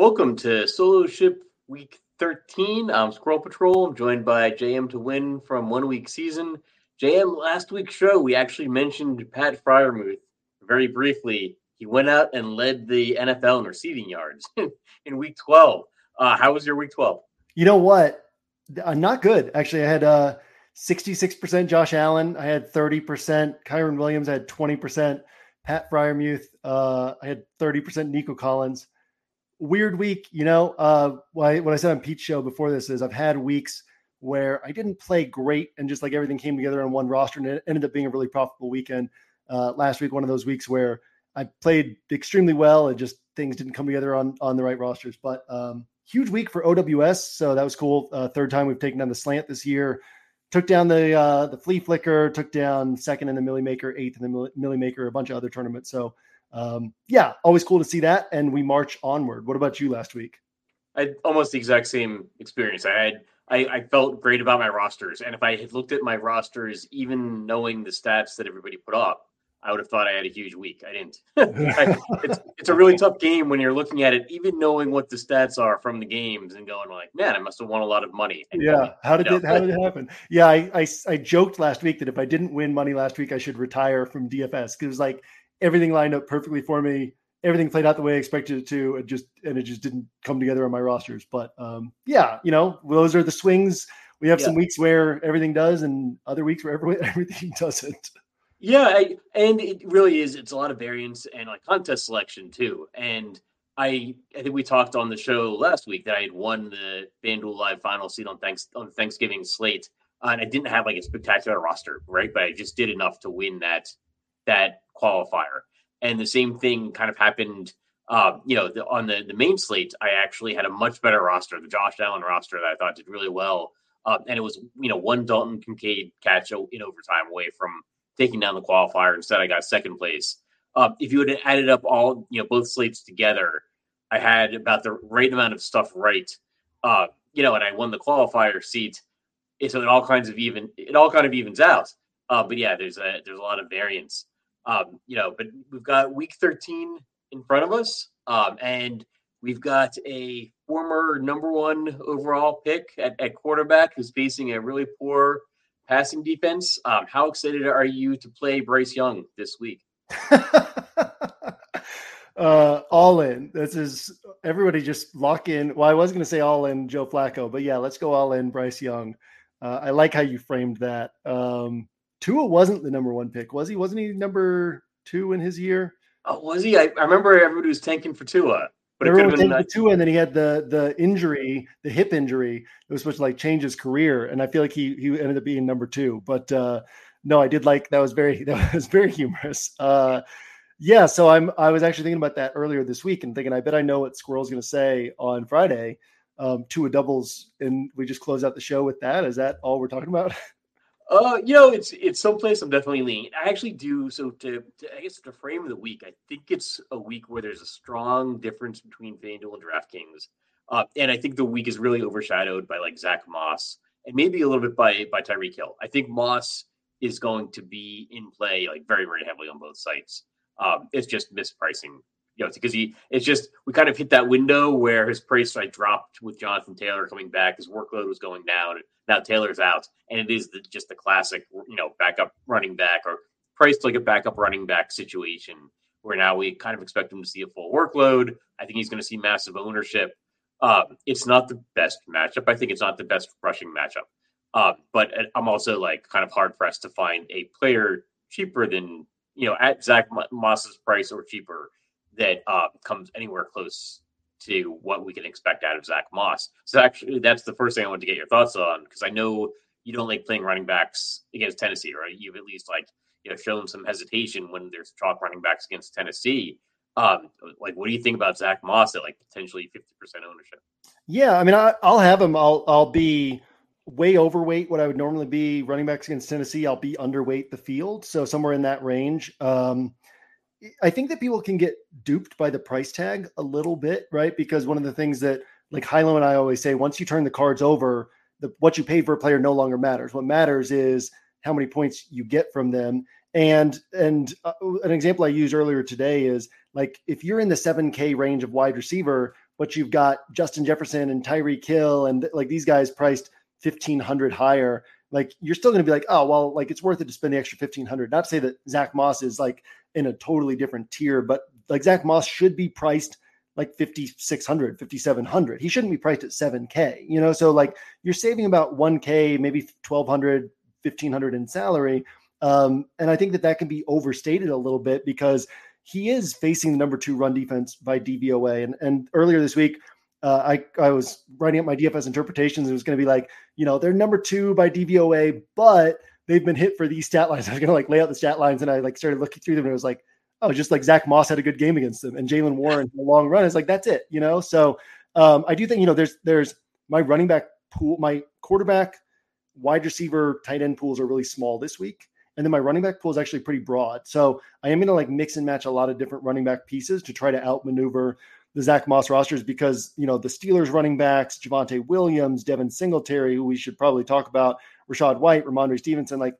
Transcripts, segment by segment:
Welcome to Solo Ship Week 13. I'm Squirrel Patrol. I'm joined by JM to win from one week season. JM, last week's show, we actually mentioned Pat Freiermuth very briefly. He went out and led the NFL in receiving yards in week 12. Uh, how was your week 12? You know what? Uh, not good. Actually, I had uh, 66% Josh Allen. I had 30%. Kyren Williams I had 20%. Pat Freiermuth, uh, I had 30% Nico Collins weird week. You know, uh, what I, said on Pete's show before this is I've had weeks where I didn't play great and just like everything came together on one roster and it ended up being a really profitable weekend. Uh, last week, one of those weeks where I played extremely well and just things didn't come together on on the right rosters. But um, huge week for OWS, so that was cool. Uh, third time we've taken down the slant this year. Took down the uh, the flea flicker. Took down second in the millie maker, eighth in the millie maker, a bunch of other tournaments. So um, yeah, always cool to see that. And we march onward. What about you last week? I had almost the exact same experience. I had I, I, felt great about my rosters, and if I had looked at my rosters, even knowing the stats that everybody put up, I would have thought I had a huge week. I didn't. I, it's it's a really tough game when you're looking at it, even knowing what the stats are from the games, and going like, man, I must have won a lot of money. And yeah, how did it how did it happen? Yeah, I, I I joked last week that if I didn't win money last week, I should retire from DFS because it was like everything lined up perfectly for me. Everything played out the way I expected it to. It just and it just didn't come together on my rosters. But um, yeah, you know, those are the swings. We have yeah. some weeks where everything does, and other weeks where everything doesn't. Yeah, I, and it really is. It's a lot of variance and like contest selection too. And I, I think we talked on the show last week that I had won the FanDuel Live final seat on thanks on Thanksgiving slate, and I didn't have like a spectacular roster, right? But I just did enough to win that that qualifier. And the same thing kind of happened, uh, you know, the, on the, the main slate. I actually had a much better roster, the Josh Allen roster that I thought did really well. Uh, and it was, you know, one Dalton Kincaid catch in overtime away from taking down the qualifier. Instead, I got second place. Uh, if you had added up all, you know, both slates together, I had about the right amount of stuff right. Uh, you know, and I won the qualifier seat. So it all kinds of even, it all kind of evens out. Uh, but yeah, there's a there's a lot of variance. Um, you know, but we've got week 13 in front of us. Um, and we've got a former number one overall pick at, at quarterback who's facing a really poor passing defense. Um, how excited are you to play Bryce Young this week? uh, all in. This is everybody just lock in. Well, I was going to say all in Joe Flacco, but yeah, let's go all in Bryce Young. Uh, I like how you framed that. Um, Tua wasn't the number one pick, was he? Wasn't he number two in his year? Oh, was he? I, I remember everybody was tanking for Tua. But Everyone was taking two, and then he had the the injury, the hip injury. It was supposed to like change his career, and I feel like he he ended up being number two. But uh, no, I did like that was very that was very humorous. Uh, yeah, so I'm I was actually thinking about that earlier this week and thinking I bet I know what Squirrel's going to say on Friday. Um, of doubles, and we just close out the show with that. Is that all we're talking about? Uh, you know, it's it's someplace I'm definitely leaning. I actually do. So to, to I guess to frame the week, I think it's a week where there's a strong difference between FanDuel and DraftKings, uh, and I think the week is really overshadowed by like Zack Moss and maybe a little bit by by Tyreek Hill. I think Moss is going to be in play like very very heavily on both sites. Um, it's just mispricing you know, because he it's just we kind of hit that window where his price like dropped with Jonathan Taylor coming back, his workload was going down, now Taylor's out, and it is the, just the classic, you know, backup running back or priced like a backup running back situation where now we kind of expect him to see a full workload. I think he's going to see massive ownership. Um, it's not the best matchup. I think it's not the best rushing matchup. Um, but I'm also like kind of hard pressed to find a player cheaper than you know at Zack Moss's price or cheaper that uh, comes anywhere close to what we can expect out of Zack Moss. So actually, that's the first thing I want to get your thoughts on because I know you don't like playing running backs against Tennessee, right? You've at least like you know shown some hesitation when there's chalk running backs against Tennessee. Um, like, what do you think about Zack Moss at like potentially fifty percent ownership? Yeah, I mean, I, will have him. I'll I'll be way overweight what I would normally be running backs against Tennessee. I'll be underweight the field, so somewhere in that range. Um, I think that people can get duped by the price tag a little bit, right? Because one of the things that like Hilo and I always say, once you turn the cards over, the what you paid for a player no longer matters. What matters is how many points you get from them. And and uh, an example I used earlier today is like if you're in the 7K range of wide receiver, but you've got Justin Jefferson and Tyreek Hill and like these guys priced 1500 higher, like you're still going to be like, oh well, like it's worth it to spend the extra 1500. Not to say that Zack Moss is like in a totally different tier, but like Zack Moss should be priced like 5600 5700 he shouldn't be priced at 7k you know? So like you're saving about 1k maybe 1200 1500 in salary. Um, and i think that that can be overstated a little bit because he is facing the number two run defense by dvoa and, and earlier this week uh, I, I was writing up my dfs interpretations. It was going to be like you know they're number two by dvoa but they've been hit for these stat lines. I was gonna like lay out the stat lines, and I like started looking through them, and it was like, oh, just like Zack Moss had a good game against them, and Jaylen Warren in the long run is like that's it, you know. So um, I do think you know there's there's my running back pool, my quarterback, wide receiver, tight end pools are really small this week. And then my running back pool is actually pretty broad. So I am going to like mix and match a lot of different running back pieces to try to outmaneuver the Zack Moss rosters because, you know, the Steelers running backs, Javonte Williams, Devin Singletary, who we should probably talk about, Rachaad White, Rhamondre Stevenson, like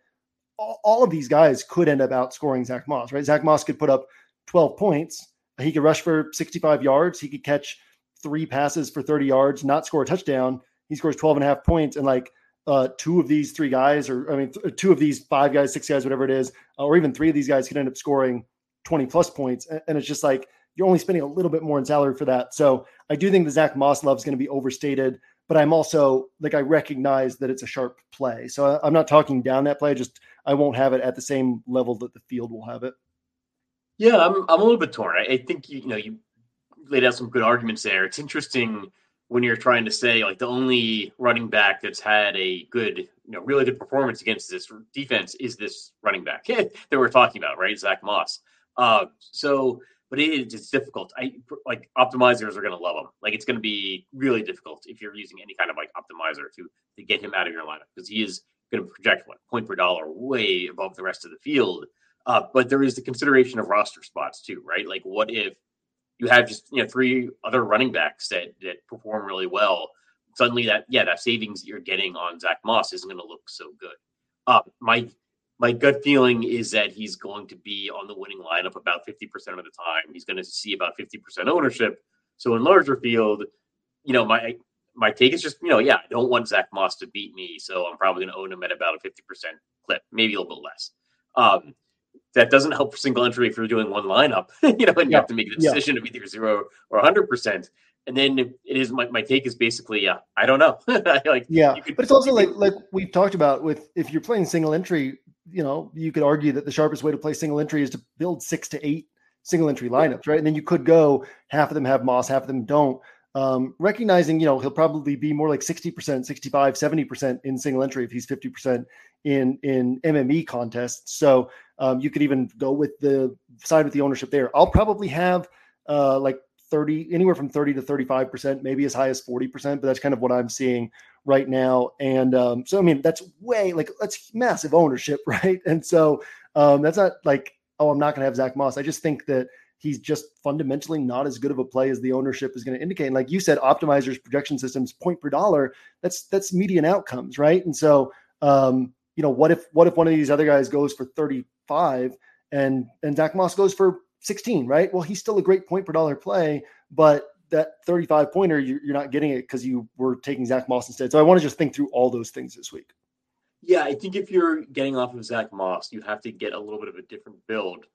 all, all, of these guys could end up outscoring Zack Moss, right? Zack Moss could put up 12 points. He could rush for 65 yards. He could catch three passes for 30 yards, not score a touchdown. He scores 12 and a half points. And like uh, two of these three guys, or I mean, th- two of these five guys, six guys, whatever it is, uh, or even three of these guys could end up scoring 20 plus points. And, and it's just like, you're only spending a little bit more in salary for that. So I do think the Zack Moss love is going to be overstated but I'm also like I recognize that it's a sharp play. So I'm not talking down that play. Just I won't have it at the same level that the field will have it. Yeah, I'm I'm a little bit torn. I, I think you, you know you laid out some good arguments there. It's interesting when you're trying to say like the only running back that's had a good, you know, really good performance against this defense is this running back that we're talking about, right? Zack Moss. Uh, so but it is difficult. I like optimizers are going to love him. Like it's going to be really difficult if you're using any kind of like optimizer to to get him out of your lineup because he is going to project what point per dollar way above the rest of the field. Uh, but there is the consideration of roster spots too, right? Like what if you have just you know three other running backs that that perform really well? Suddenly that yeah that savings you're getting on Zack Moss isn't going to look so good. Uh, my my gut feeling is that he's going to be on the winning lineup about 50% of the time. He's going to see about 50% ownership. So in larger field, you know, my my take is just, you know, yeah, I don't want Zack Moss to beat me. So I'm probably going to own him at about a 50% clip, maybe a little bit less. Um, that doesn't help for single entry if you're doing one lineup, you know, and yeah. you have to make a decision yeah. of either zero or 100% and then it is my, my take is basically yeah i don't know like yeah could, but it's also like like we've talked about with if you're playing single entry you know, you could argue that the sharpest way to play single entry is to build six to eight single entry lineups, right? And then you could go half of them have Moss, half of them don't. Um, recognizing, you know, he'll probably be more like 60%, 65, 70% in single entry if he's 50% in in MME contests. So um, you could even go with the side with the ownership there. I'll probably have uh, like 30, anywhere from 30 to 35%, maybe as high as 40%, but that's kind of what I'm seeing right now. And um, so, I mean, that's way like, that's massive ownership, right? And so um, that's not like, oh, I'm not going to have Zack Moss. I just think that he's just fundamentally not as good of a play as the ownership is going to indicate. And like you said, optimizers, projection systems, point per dollar, that's, that's median outcomes, right? And so, um, you know, what if, what if one of these other guys goes for 35 and, and Zack Moss goes for 16, right? Well, he's still a great point per dollar play, but that 35 pointer, you're, not getting it because you were taking Zack Moss instead. So I want to just think through all those things this week. Yeah, I think if you're getting off of Zack Moss, you have to get a little bit of a different build.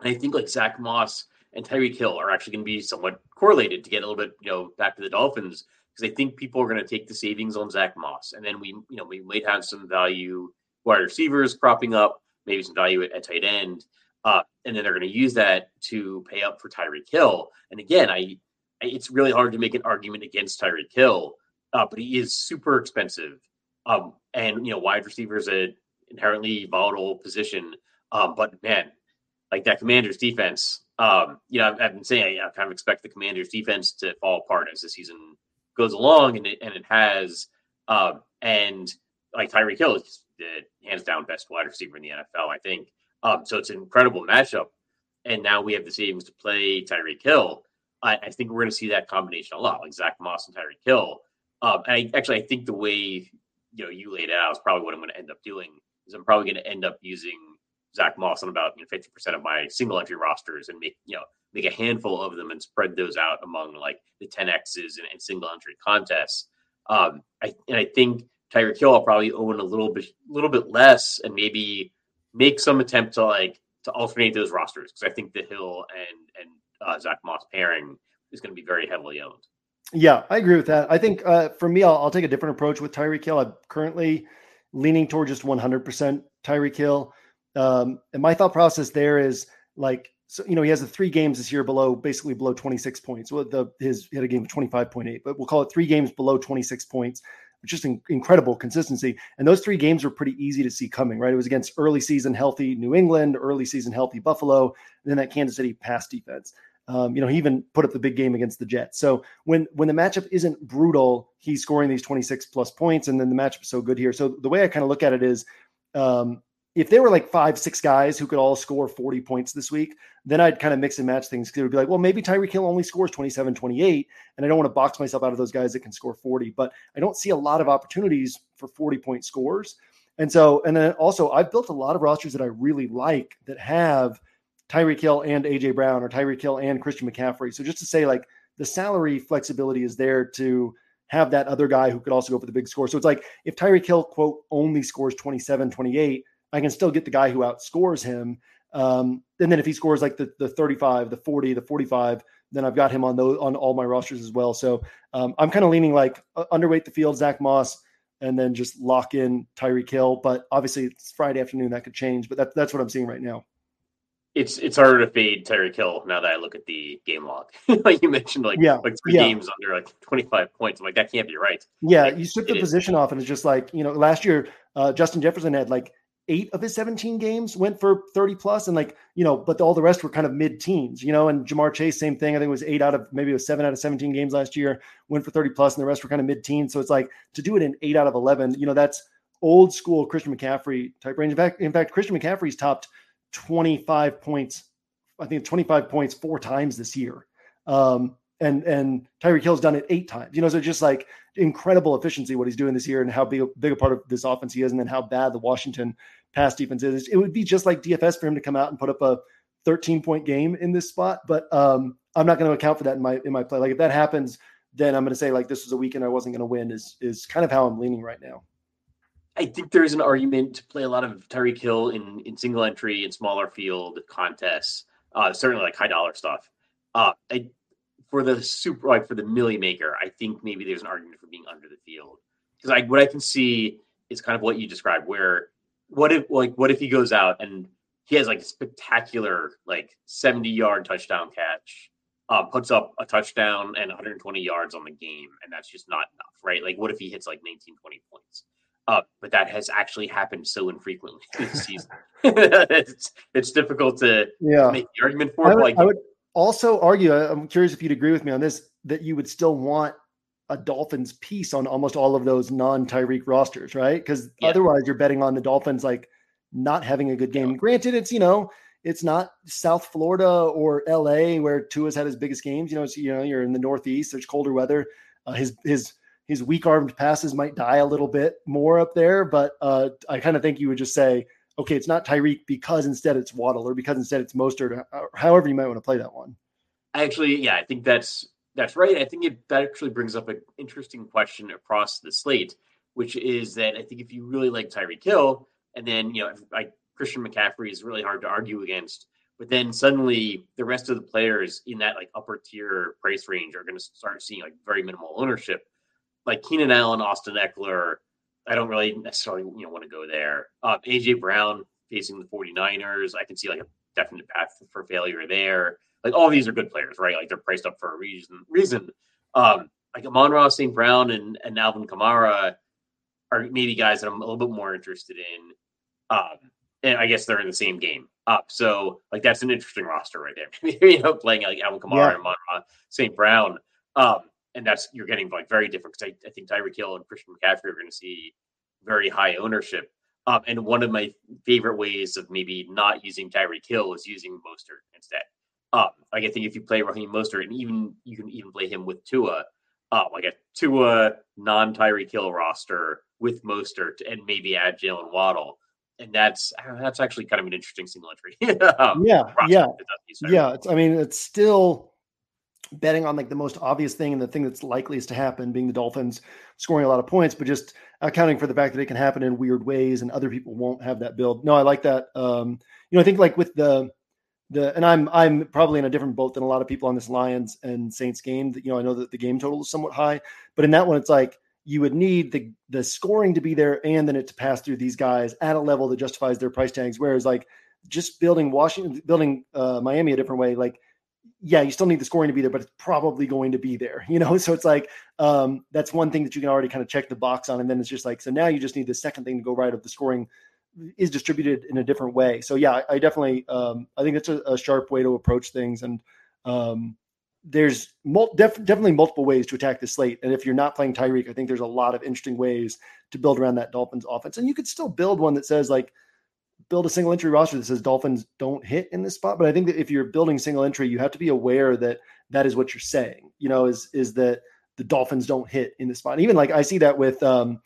And I think like Zack Moss and Tyreek Hill are actually going to be somewhat correlated to get a little bit, you know, back to the Dolphins because I think people are going to take the savings on Zack Moss, and then we, you know, we might have some value wide receivers cropping up, maybe some value at, at tight end. Uh, and then they're going to use that to pay up for Tyreek Hill. And again, I, I, it's really hard to make an argument against Tyreek Hill, uh, but he is super expensive. Um, and you know, wide receiver is an inherently volatile position. Um, but man, like that Commanders defense, um, you know, I've, I've been saying I, I, kind of expect the Commanders defense to fall apart as the season goes along, and it, and it has. Um, and like Tyreek Hill is the hands down best wide receiver in the NFL, I think. Um, so it's an incredible matchup. And now we have the savings to play Tyreek Hill. I, I think we're going to see that combination a lot, like Zack Moss and Tyreek Hill. Um, and I, actually, I think the way you know you laid it out is probably what I'm going to end up doing. Is I'm probably going to end up using Zack Moss on about you know, 50% of my single entry rosters and make you know make a handful of them and spread those out among like the 10x's and, and single entry contests. Um, I, and I think Tyreek Hill I'll probably own a little bit, little bit less, and maybe make some attempt to like to alternate those rosters because I think the Hill and and uh, Zack Moss pairing is going to be very heavily owned. Yeah, I agree with that. I think uh, for me, I'll, I'll, take a different approach with Tyreek Hill. I'm currently leaning toward just 100% Tyreek Hill. Um, and my thought process there is like, so, you know, he has the three games this year below, basically below 26 points. Well, the his he had a game of 25.8, but we'll call it three games below 26 points just in, incredible consistency. And those three games were pretty easy to see coming, right? It was against early season healthy New England, early season healthy Buffalo, then that Kansas City pass defense. Um, you know, he even put up the big game against the Jets. So when when the matchup isn't brutal, he's scoring these 26 plus points, and then the matchup is so good here. So the way I kind of look at it is, um, if there were like five, six guys who could all score 40 points this week, then I'd kind of mix and match things. It would be like, well, maybe Tyreek Hill only scores 27, 28, and I don't want to box myself out of those guys that can score 40, but I don't see a lot of opportunities for 40 point scores. And so, and then also, I've built a lot of rosters that I really like that have Tyreek Hill and AJ Brown or Tyreek Hill and Christian McCaffrey. So just to say, like, the salary flexibility is there to have that other guy who could also go for the big score. So it's like if Tyreek Hill, quote, only scores 27, 28, I can still get the guy who outscores him. Um, and then if he scores like the, the 35, the 40, the 45, then I've got him on those on all my rosters as well. So um, I'm kind of leaning like uh, underweight the field, Zack Moss, and then just lock in Tyreek Hill. But obviously it's Friday afternoon, that could change. But that, that's what I'm seeing right now. It's it's harder to fade Tyreek Hill now that I look at the game log. like you mentioned, like yeah, like three yeah. games under like 25 points. I'm like that can't be right. Yeah, like, you took the position is. off, and it's just like you know last year uh, Justin Jefferson had like eight of his 17 games went for 30 plus and like you know but all the rest were kind of mid-teens you know and ja'marr chase same thing i think it was eight out of maybe it was seven out of 17 games last year went for 30 plus and the rest were kind of mid-teens so it's like to do it in eight out of 11 you know that's old school christian mccaffrey type range in fact in fact christian mccaffrey's topped 25 points i think 25 points four times this year um and and Tyreek Hill's done it eight times. You know, so just like incredible efficiency what he's doing this year and how big big a part of this offense he is, and then how bad the Washington pass defense is. It would be just like DFS for him to come out and put up a 13 point game in this spot, but um, I'm not going to account for that in my in my play. Like if that happens, then I'm going to say like this was a weekend I wasn't going to win. Is is kind of how I'm leaning right now. I think there's an argument to play a lot of Tyreek Hill in in single entry and smaller field contests. Uh, certainly like high dollar stuff. Uh, I for the super like for the millie maker, I think maybe there's an argument for being under the field because I what I can see is kind of what you described, where what if like what if he goes out and he has like a spectacular like 70 yard touchdown catch, uh, puts up a touchdown and 120 yards on the game, and that's just not enough, right? Like, what if he hits like 19, 20 points? Uh, but that has actually happened so infrequently this season. it's, it's difficult to yeah. make the argument for I it. would, Like, I would also argue, I'm curious if you'd agree with me on this, that you would still want a Dolphins piece on almost all of those non Tyreek rosters, right? Because Yeah. otherwise you're betting on the Dolphins like not having a good game. Granted, it's, you know, it's not South Florida or LA where Tua's had his biggest games. You know, it's, you know, you're in the Northeast, there's colder weather. Uh, his, his, his weak armed passes might die a little bit more up there, but uh, I kind of think you would just say, okay, it's not Tyreek because instead it's Waddle or because instead it's Mostert, or however you might want to play that one. actually, yeah, I think that's that's right. I think it that actually brings up an interesting question across the slate, which is that I think if you really like Tyreek Hill, and then you know, like Christian McCaffrey is really hard to argue against, but then suddenly the rest of the players in that like upper tier price range are going to start seeing like very minimal ownership, like Keenan Allen, Austin Ekeler. I don't really necessarily you know want to go there. Uh, AJ Brown facing the 49ers, I can see like a definite path for failure there like all these are good players, right? Like they're priced up for a reason. Reason, um, like Amon Ross, St. Brown, and and Alvin Kamara are maybe guys that I'm a little bit more interested in. Um, and I guess they're in the same game up, so like that's an interesting roster right there. you know, playing like Alvin Kamara Yeah. and Amon Ross, St. Brown, um, and that's you're getting like very different because I, I think Tyreek Hill and Christian McCaffrey are going to see very high ownership. Um, and one of my favorite ways of maybe not using Tyreek Hill is using Mostert instead. Um, like I think if you play Raheem Mostert, and even you can even play him with Tua, uh, like a Tua non Tyreek Hill roster with Mostert, and maybe add Jaylen Waddle, and that's know, that's actually kind of an interesting single entry. um, Yeah, yeah, if it doesn't use Tyreek. yeah. It's, I mean, it's still betting on like the most obvious thing and the thing that's likeliest to happen, being the Dolphins scoring a lot of points, but just accounting for the fact that it can happen in weird ways and other people won't have that build. No, I like that. Um, you know, I think like with the the and I'm I'm probably in a different boat than a lot of people on this Lions and Saints game. That you know, I know that the game total is somewhat high, but in that one, it's like you would need the the scoring to be there and then it to pass through these guys at a level that justifies their price tags. Whereas like just building Washington, building uh, Miami a different way, like yeah, you still need the scoring to be there, but it's probably going to be there, you know? So it's like, um, that's one thing that you can already kind of check the box on. And then it's just like, so now you just need the second thing to go right of the scoring is distributed in a different way. So yeah, I, definitely, um, I think that's a, a sharp way to approach things. And, um, there's mul- def- definitely multiple ways to attack the slate. And if you're not playing Tyreek, I think there's a lot of interesting ways to build around that Dolphins offense. And you could still build one that says like, build a single entry roster that says Dolphins don't hit in this spot. But I think that if you're building single entry, you have to be aware that that is what you're saying. You know, is is that the Dolphins don't hit in this spot. And even like I see that with um,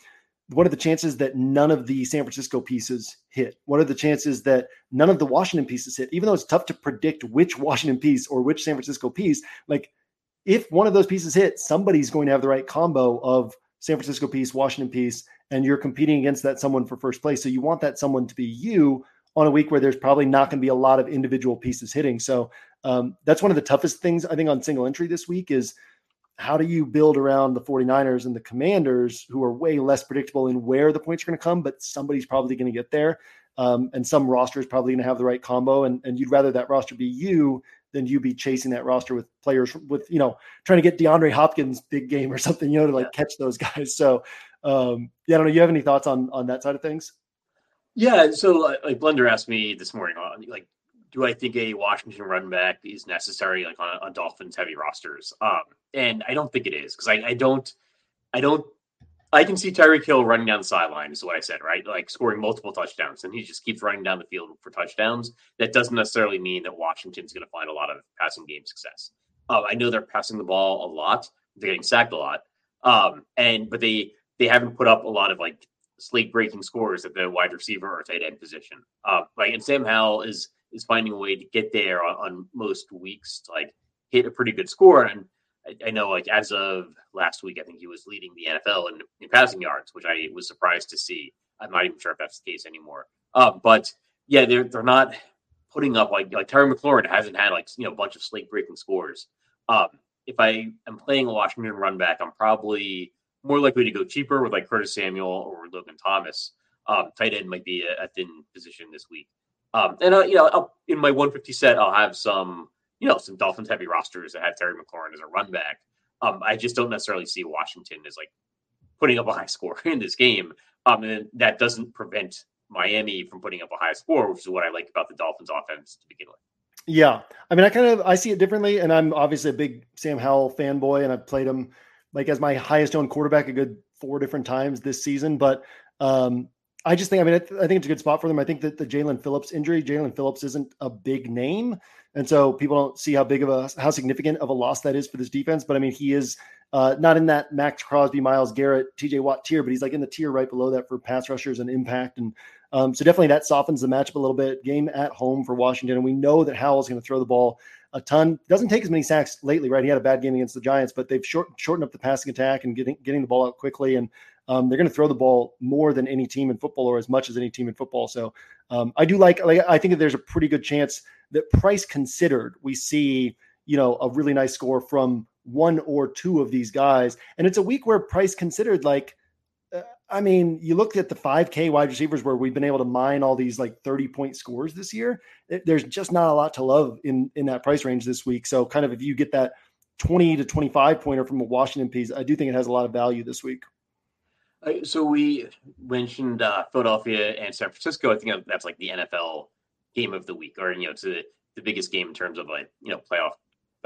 what are the chances that none of the San Francisco pieces hit? What are the chances that none of the Washington pieces hit? Even though it's tough to predict which Washington piece or which San Francisco piece, like if one of those pieces hit, somebody's going to have the right combo of San Francisco piece, Washington piece, and you're competing against that someone for first place. So you want that someone to be you on a week where there's probably not going to be a lot of individual pieces hitting. So um, that's one of the toughest things I think on single entry this week is how do you build around the 49ers and the commanders who are way less predictable in where the points are going to come, but somebody's probably going to get there. Um, and some roster is probably going to have the right combo. And, and you'd rather that roster be you than you be chasing that roster with players with, you know, trying to get DeAndre Hopkins big game or something, you know, to like catch those guys. So, um, yeah, I don't know. You have any thoughts on, on that side of things? Yeah, so like Blender asked me this morning, uh, like, do I think a Washington run back is necessary, like on, on Dolphins heavy rosters? Um, and I don't think it is because I, I don't, I don't, I can see Tyreek Hill running down the sideline is what I said, right? Like scoring multiple touchdowns, and he just keeps running down the field for touchdowns. That doesn't necessarily mean that Washington's going to find a lot of passing game success. Uh, I know they're passing the ball a lot, they're getting sacked a lot, um, and but they they haven't put up a lot of like slate breaking scores at the wide receiver or tight end position. Uh, like, and Sam Howell is is finding a way to get there on, on most weeks to like hit a pretty good score. And I, I know, like as of last week, I think he was leading the NFL in, in passing yards, which I was surprised to see. I'm not even sure if that's the case anymore. Uh, but yeah, they're they're not putting up like like Terry McLaurin hasn't had like you know a bunch of slate breaking scores. Um, if I am playing a Washington run back, I'm probably more likely to go cheaper with like Curtis Samuel or Logan Thomas. Um, tight end might be a, a thin position this week. Um, and uh, you know, I'll, in my 150 set, I'll have some you know some Dolphins heavy rosters that have Terry McLaurin as a run back. Um, I just don't necessarily see Washington as like putting up a high score in this game. Um, and that doesn't prevent Miami from putting up a high score, which is what I like about the Dolphins offense to begin with. Yeah. I mean, I kind of I see it differently, and I'm obviously a big Sam Howell fanboy, and I've played him like as my highest owned quarterback a good four different times this season. But um, I just think, I mean, I, th- I, think it's a good spot for them. I think that the Jaelan Phillips injury, Jaelan Phillips isn't a big name. And so people don't see how big of a, how significant of a loss that is for this defense. But I mean, he is uh, not in that Maxx Crosby, Myles Garrett, TJ Watt tier, but he's like in the tier right below that for pass rushers and impact. And um, so definitely that softens the matchup a little bit. Game at home for Washington. And we know that Howell's going to throw the ball a ton. Doesn't take as many sacks lately, right? He had a bad game against the Giants, but they've short, shortened up the passing attack and getting getting the ball out quickly. And um, they're going to throw the ball more than any team in football, or as much as any team in football. So um, I do like, like I think that there's a pretty good chance that price considered, we see you know a really nice score from one or two of these guys, and it's a week where price considered like. Uh, I mean, you look at the 5K wide receivers where we've been able to mine all these like 30 point scores this year. There's just not a lot to love in in that price range this week. So, kind of if you get that 20 to 25 pointer from a Washington piece, I do think it has a lot of value this week. So we mentioned uh, Philadelphia and San Francisco. I think that's like the NFL game of the week, or you know, it's the, the biggest game in terms of like you know playoff.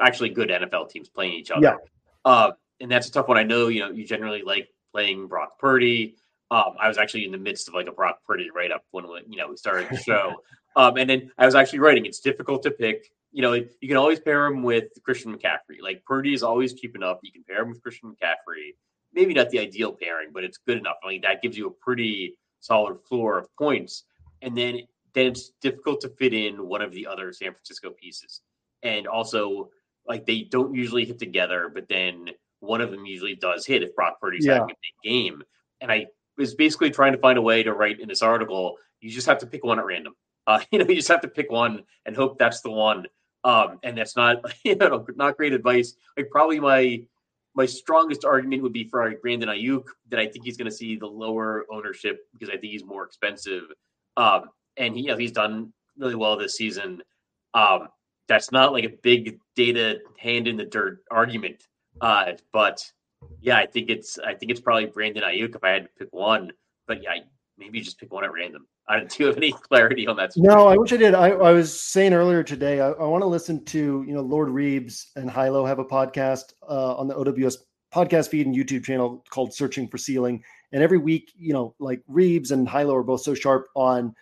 Actually, good NFL teams playing each other. Yeah. Uh, and that's a tough one. I know you know you generally like playing Brock Purdy. Um, I was actually in the midst of like a Brock Purdy write up when you know we started the show, um, and then I was actually writing. It's difficult to pick. You know, you can always pair him with Christian McCaffrey. Like Purdy is always keeping up. You can pair him with Christian McCaffrey maybe not the ideal pairing, but it's good enough. I mean, that gives you a pretty solid floor of points. And then then it's difficult to fit in one of the other San Francisco pieces. And also, like they don't usually hit together, but then one of them usually does hit if Brock Purdy's yeah. having a big game. And I was basically trying to find a way to write in this article, you just have to pick one at random. Uh, you know, you just have to pick one and hope that's the one. Um, and that's not, you know, not great advice. Like probably my my strongest argument would be for Brandon Aiyuk that I think he's going to see the lower ownership because I think he's more expensive. Um, and he, you know, he's done really well this season. Um, that's not like a big data hand in the dirt argument. Uh, but yeah, I think it's I think it's probably Brandon Aiyuk if I had to pick one. But yeah, maybe just pick one at random. I don't do you have any clarity on that. No, I wish I did. I, I was saying earlier today, I, I want to listen to, you know, Lord Reeves and Hilo have a podcast uh, on the OWS podcast feed and YouTube channel called Searching for Ceiling. And every week, you know, like Reeves and Hilo are both so sharp on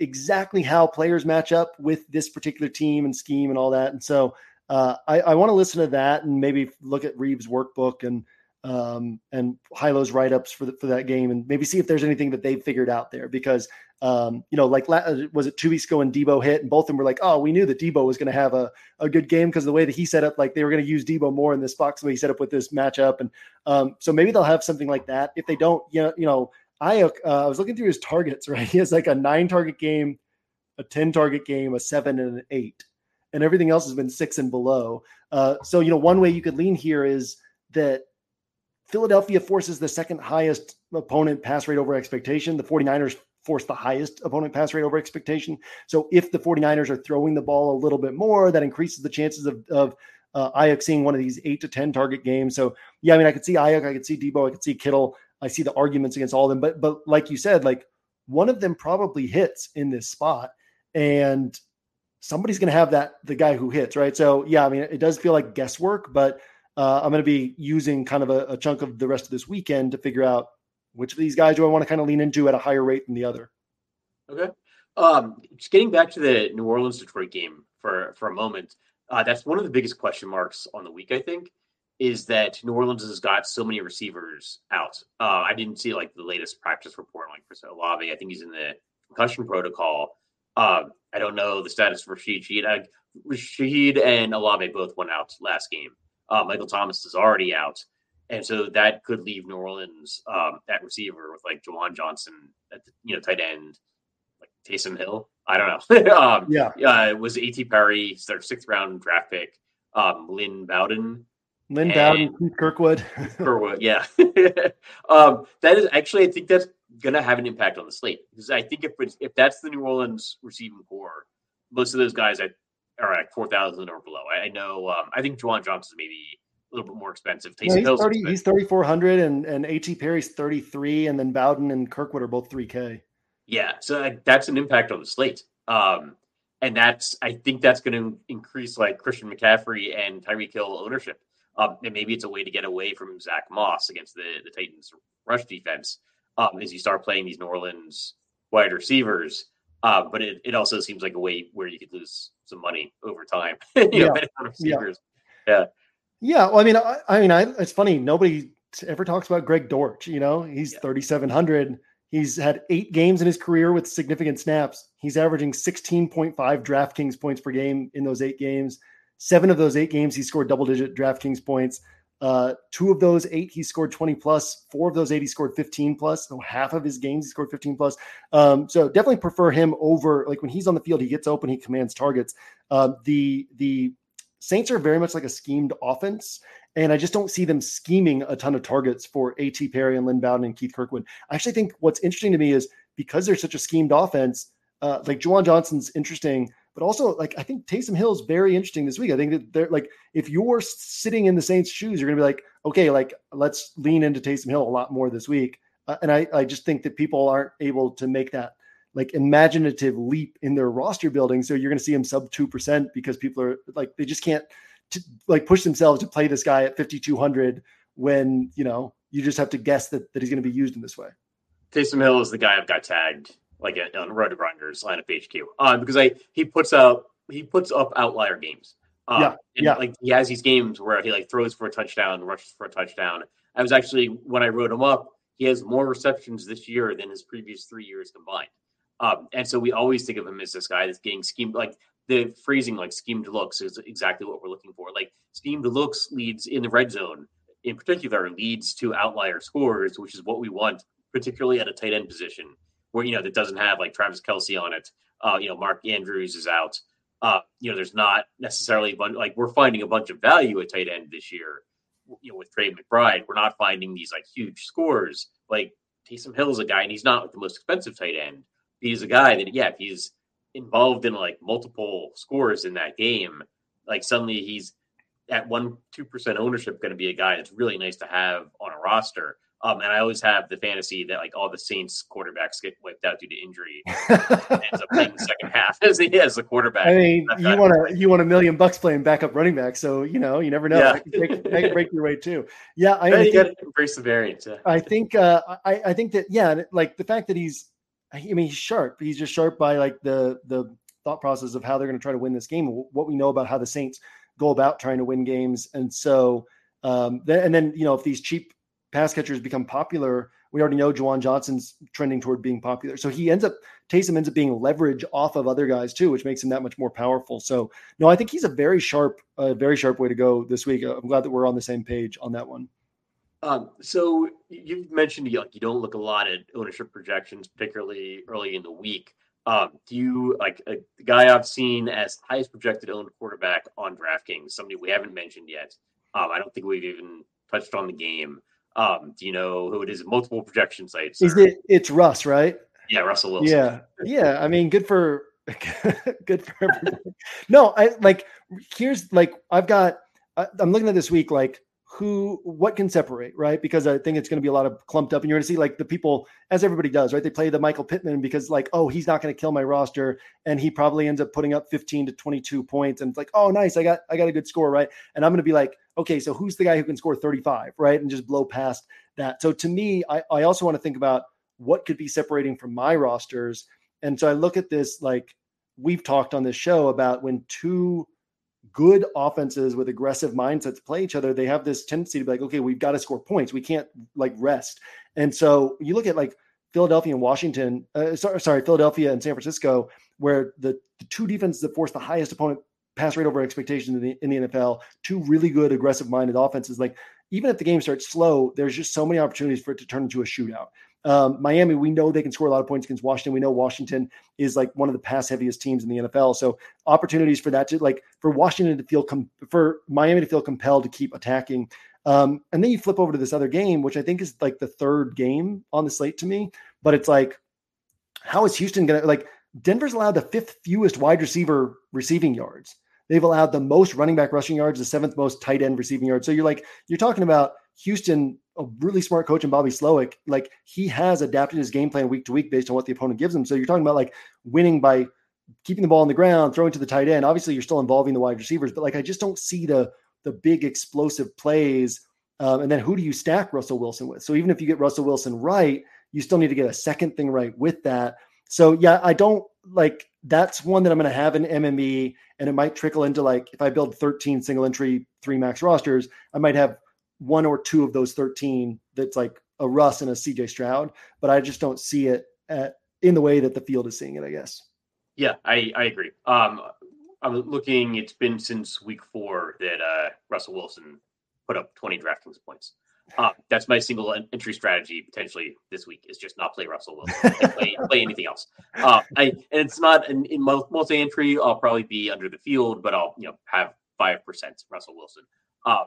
exactly how players match up with this particular team and scheme and all that. And so uh, I, I want to listen to that and maybe look at Reeves' workbook and um, and Hilo's write ups for the, for that game, and maybe see if there's anything that they've figured out there. Because um, you know, like uh, was it two weeks ago when Deebo hit, and both of them were like, "Oh, we knew that Deebo was going to have a, a good game because the way that he set up, like they were going to use Deebo more in this box, the way he set up with this matchup, and um, so maybe they'll have something like that. If they don't, you know, you know, I uh, I was looking through his targets, right? He has like a nine target game, a ten target game, a seven, and an eight, and everything else has been six and below. Uh, so you know, one way you could lean here is that Philadelphia forces the second highest opponent pass rate over expectation. The 49ers force the highest opponent pass rate over expectation. So if the 49ers are throwing the ball a little bit more, that increases the chances of, of uh, Aiyuk seeing one of these eight to 10 target games. So, yeah, I mean, I could see Aiyuk, I could see Deebo, I could see Kittle. I see the arguments against all of them. But, but like you said, like one of them probably hits in this spot. And somebody's going to have that, the guy who hits, right? So, yeah, I mean, it does feel like guesswork, but uh, I'm going to be using kind of a, a, chunk of the rest of this weekend to figure out which of these guys do I want to kind of lean into at a higher rate than the other. Okay. Um, just getting back to the New Orleans Detroit game for for a moment. Uh, that's one of the biggest question marks on the week. I think is that New Orleans has got so many receivers out. Uh, I didn't see like the latest practice report like for Olave. I think he's in the concussion protocol. Uh, I don't know the status for Rashid Shaheed. Shaheed and Olave both went out last game. Uh, Michael Thomas is already out. And so that could leave New Orleans um, at receiver with like Juwan Johnson at the, you know tight end, like Taysom Hill. I don't know. um, yeah, uh, it was A.T. Perry, their sixth round draft pick. Um, Lynn Bowden, Lynn Bowden, Keith Kirkwood, Kirkwood, yeah. um, that is actually, I think that's going to have an impact on the slate because I think if if that's the New Orleans receiving core, most of those guys are, are at four thousand or below. I, I know. Um, I think Juwan Johnson is maybe a little bit more expensive. Yeah, he's, 30, he's 3,400 and, and A.T. Perry's 33, and then Bowden and Kirkwood are both 3K. Yeah, so like, that's an impact on the slate. Um, and that's, I think that's going to increase like Christian McCaffrey and Tyreek Hill ownership. Um, and maybe it's a way to get away from Zack Moss against the, the Titans rush defense um, as you start playing these New Orleans wide receivers. Uh, but it, it also seems like a way where you could lose some money over time. you yeah. know, receivers. Yeah. yeah. Yeah, well, I mean, I, I mean, I, it's funny. Nobody ever talks about Greg Dortch. You know, he's yeah. 3,700. He's had eight games in his career with significant snaps. He's averaging 16.5 DraftKings points per game in those eight games. Seven of those eight games, he scored double digit DraftKings points. Uh, two of those eight, he scored 20 plus. Four of those eight, he scored 15 plus. So half of his games, he scored 15 plus. Um, so definitely prefer him over like when he's on the field, he gets open, he commands targets. Uh, the the Saints are very much like a schemed offense. And I just don't see them scheming a ton of targets for A.T. Perry and Lynn Bowden and Keith Kirkwood. I actually think what's interesting to me is because they're such a schemed offense, uh, like Juwan Johnson's interesting, but also like I think Taysom Hill is very interesting this week. I think that they're like if you're sitting in the Saints' shoes, you're gonna be like, okay, like let's lean into Taysom Hill a lot more this week. Uh, and I, I just think that people aren't able to make that like imaginative leap in their roster building. So you're going to see him sub 2% because people are like, they just can't t- like push themselves to play this guy at 5,200 when, you know, you just have to guess that, that he's going to be used in this way. Taysom Hill is the guy I've got tagged like on RotoGrinders lineup HQ um, because I, he puts out, he puts up outlier games. Um, yeah, and yeah. Like he has these games where he like throws for a touchdown, rushes for a touchdown. I was actually when I wrote him up, he has more receptions this year than his previous three years combined. Um, and so we always think of him as this guy that's getting schemed. Like the phrasing, like schemed looks, is exactly what we're looking for. Like schemed looks leads in the red zone, in particular, leads to outlier scores, which is what we want, particularly at a tight end position where you know that doesn't have like Travis Kelce on it. Uh, you know, Mark Andrews is out. Uh, you know, there's not necessarily bunch, like we're finding a bunch of value at tight end this year. You know, with Trey McBride, we're not finding these like huge scores. Like Taysom Hill is a guy, and he's not the most expensive tight end he's a guy that yeah, if he's involved in like multiple scores in that game, like suddenly he's at one two percent ownership going to be a guy that's really nice to have on a roster. Um, and I always have the fantasy that like all the Saints quarterbacks get wiped out due to injury, ends up playing the second half as he is a quarterback. I mean, you want to you want a million bucks playing backup running back, so you know you never know. Yeah. Break, break, break, your way too. Yeah, I, I to embrace the variance. Yeah. I think uh, I I think that yeah, like the fact that he's I mean, he's sharp. He's just sharp by like the the thought process of how they're going to try to win this game, what we know about how the Saints go about trying to win games, and so um, and then you know if these cheap pass catchers become popular, we already know Juwan Johnson's trending toward being popular. So he ends up Taysom ends up being leverage off of other guys too, which makes him that much more powerful. So no, I think he's a very sharp, a very sharp way to go this week. I'm glad that we're on the same page on that one. Um, so you've mentioned you, like you don't look a lot at ownership projections, particularly early in the week. Um, do you like a, guy I've seen as highest projected owned quarterback on DraftKings? Somebody we haven't mentioned yet. Um, I don't think we've even touched on the game. Um, do you know who it is? Multiple projection sites. Is it? It's Russ, right? Yeah, Russell Wilson. Yeah, yeah. I mean, good for good for no, I like. Here's like I've got. I, I'm looking at this week like who what can separate right? Because i think it's going to be a lot of clumped up and you're going to see like the people as everybody does right? They play the michael pittman because like oh he's not going to kill my roster and he probably ends up putting up 15 to 22 points and it's like oh nice i got i got a good score right? And i'm going to be like okay so who's the guy who can score 35 right? And just blow past that. So to me i, I also want to think about what could be separating from my rosters and so i look at this like we've talked on this show about when two good offenses with aggressive mindsets play each other, they have this tendency to be like, okay, we've got to score points. We can't like rest. And so you look at like Philadelphia and Washington, uh, sorry, sorry, Philadelphia and San Francisco, where the, the two defenses that force the highest opponent pass rate over expectations in the, in the NFL, two really good aggressive minded offenses. Like even if the game starts slow, there's just so many opportunities for it to turn into a shootout. Um, Miami, we know they can score a lot of points against Washington. We know Washington is like one of the pass heaviest teams in the NFL. So opportunities for that to like for Washington to feel com- for Miami to feel compelled to keep attacking. Um, and then you flip over to this other game, which I think is like the third game on the slate to me, but it's like, how is Houston to like? Denver's allowed the fifth fewest wide receiver receiving yards. They've allowed the most running back rushing yards, the seventh most tight end receiving yards. So you're like, you're talking about Houston, a really smart coach and Bobby Slowik. Like he has adapted his game plan week to week based on what the opponent gives him. So you're talking about like winning by keeping the ball on the ground, throwing to the tight end. Obviously, you're still involving the wide receivers, but like I just don't see the the big explosive plays. Um, and then who do you stack Russell Wilson with? So even if you get Russell Wilson right, you still need to get a second thing right with that. So yeah, I don't like that's one that I'm going to have in MME, and it might trickle into like if I build 13 single entry three max rosters, I might have one or two of those 13 that's like a Russ and a CJ Stroud, but I just don't see it at, in the way that the field is seeing it. I guess. Yeah, I I agree. Um, I'm looking. It's been since week four that uh, Russell Wilson put up 20 DraftKings points. Uh, that's my single entry strategy potentially this week is just not play Russell Wilson, play, play anything else. Uh, I and it's not in, in multi entry. I'll probably be under the field, but I'll you know have five percent Russell Wilson. Um,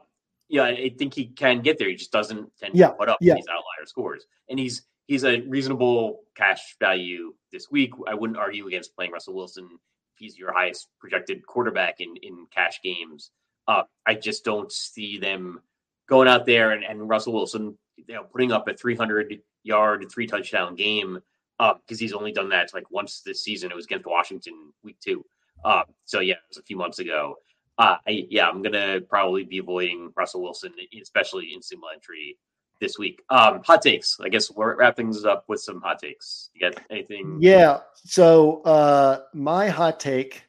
yeah, I think he can get there. He just doesn't tend yeah, to put up yeah. these outlier scores, and he's he's a reasonable cash value this week. I wouldn't argue against playing Russell Wilson if he's your highest projected quarterback in in cash games. Uh, I just don't see them going out there and, and Russell Wilson, you know, putting up a 300 yard, three touchdown game because uh, he's only done that like once this season. It was against Washington week two. Uh, so yeah, it was a few months ago. Uh, I, yeah, I'm gonna probably be avoiding Russell Wilson, especially in single entry this week. Um, hot takes. I guess we're wrap things up with some hot takes. You got anything? Yeah. So uh, my hot take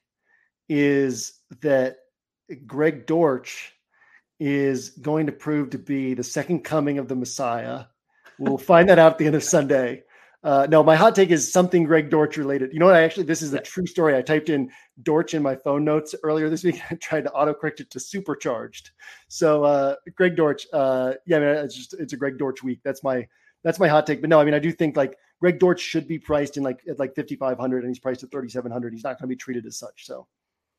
is that Greg Dortch is going to prove to be the second coming of the Messiah. We'll find that out at the end of Sunday. Uh, no, my hot take is something Greg Dortch related. You know what? I actually, this is a true story. I typed in Dortch in my phone notes earlier this week. I tried to autocorrect it to supercharged. So, uh, Greg Dortch, uh, yeah, I mean, it's just, it's a Greg Dortch week. That's my, that's my hot take. But no, I mean, I do think like Greg Dortch should be priced in like, at like 5,500 and he's priced at 3,700. He's not going to be treated as such. So,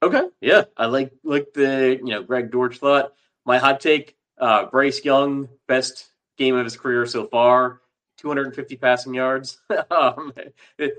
okay. Yeah. I like, like the, you know, Greg Dortch thought my hot take: uh, Bryce Young, best game of his career so far. 250 passing yards, um,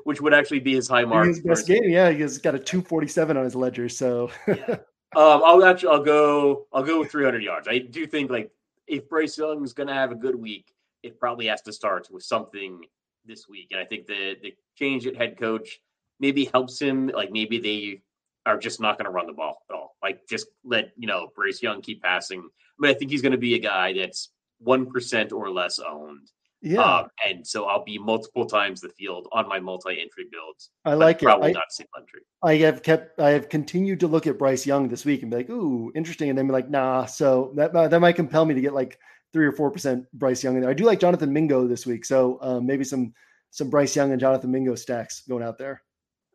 which would actually be his high mark. His best game, yeah. He's got a 247 on his ledger. So, yeah. um, I'll actually I'll go I'll go with 300 yards. I do think like if Bryce Young is going to have a good week, it probably has to start with something this week. And I think the the change at head coach maybe helps him. Like maybe they are just not going to run the ball at all. Like just let you know Bryce Young keep passing. But I think he's going to be a guy that's one percent or less owned. Yeah, um, and so I'll be multiple times the field on my multi-entry builds. I like it. Probably I, not single entry. I have kept. I have continued to look at Bryce Young this week and be like, "Ooh, interesting," and then be like, "Nah." So that that might compel me to get like three or four percent Bryce Young in there. I do like Jonathan Mingo this week, so um, maybe some some Bryce Young and Jonathan Mingo stacks going out there.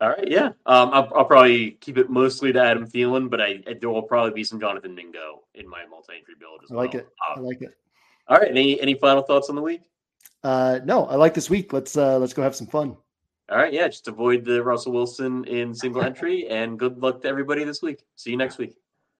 All right, yeah. Um, I'll, I'll, probably keep it mostly to Adam Thielen, but I, I, there will probably be some Jonathan Mingo in my multi-entry build as I well. like it. Um, I like it. All right. Any any final thoughts on the week? Uh, no, I like this week. Let's uh, let's go have some fun. All right, yeah. Just avoid the Russell Wilson in single entry, and good luck to everybody this week. See you next week.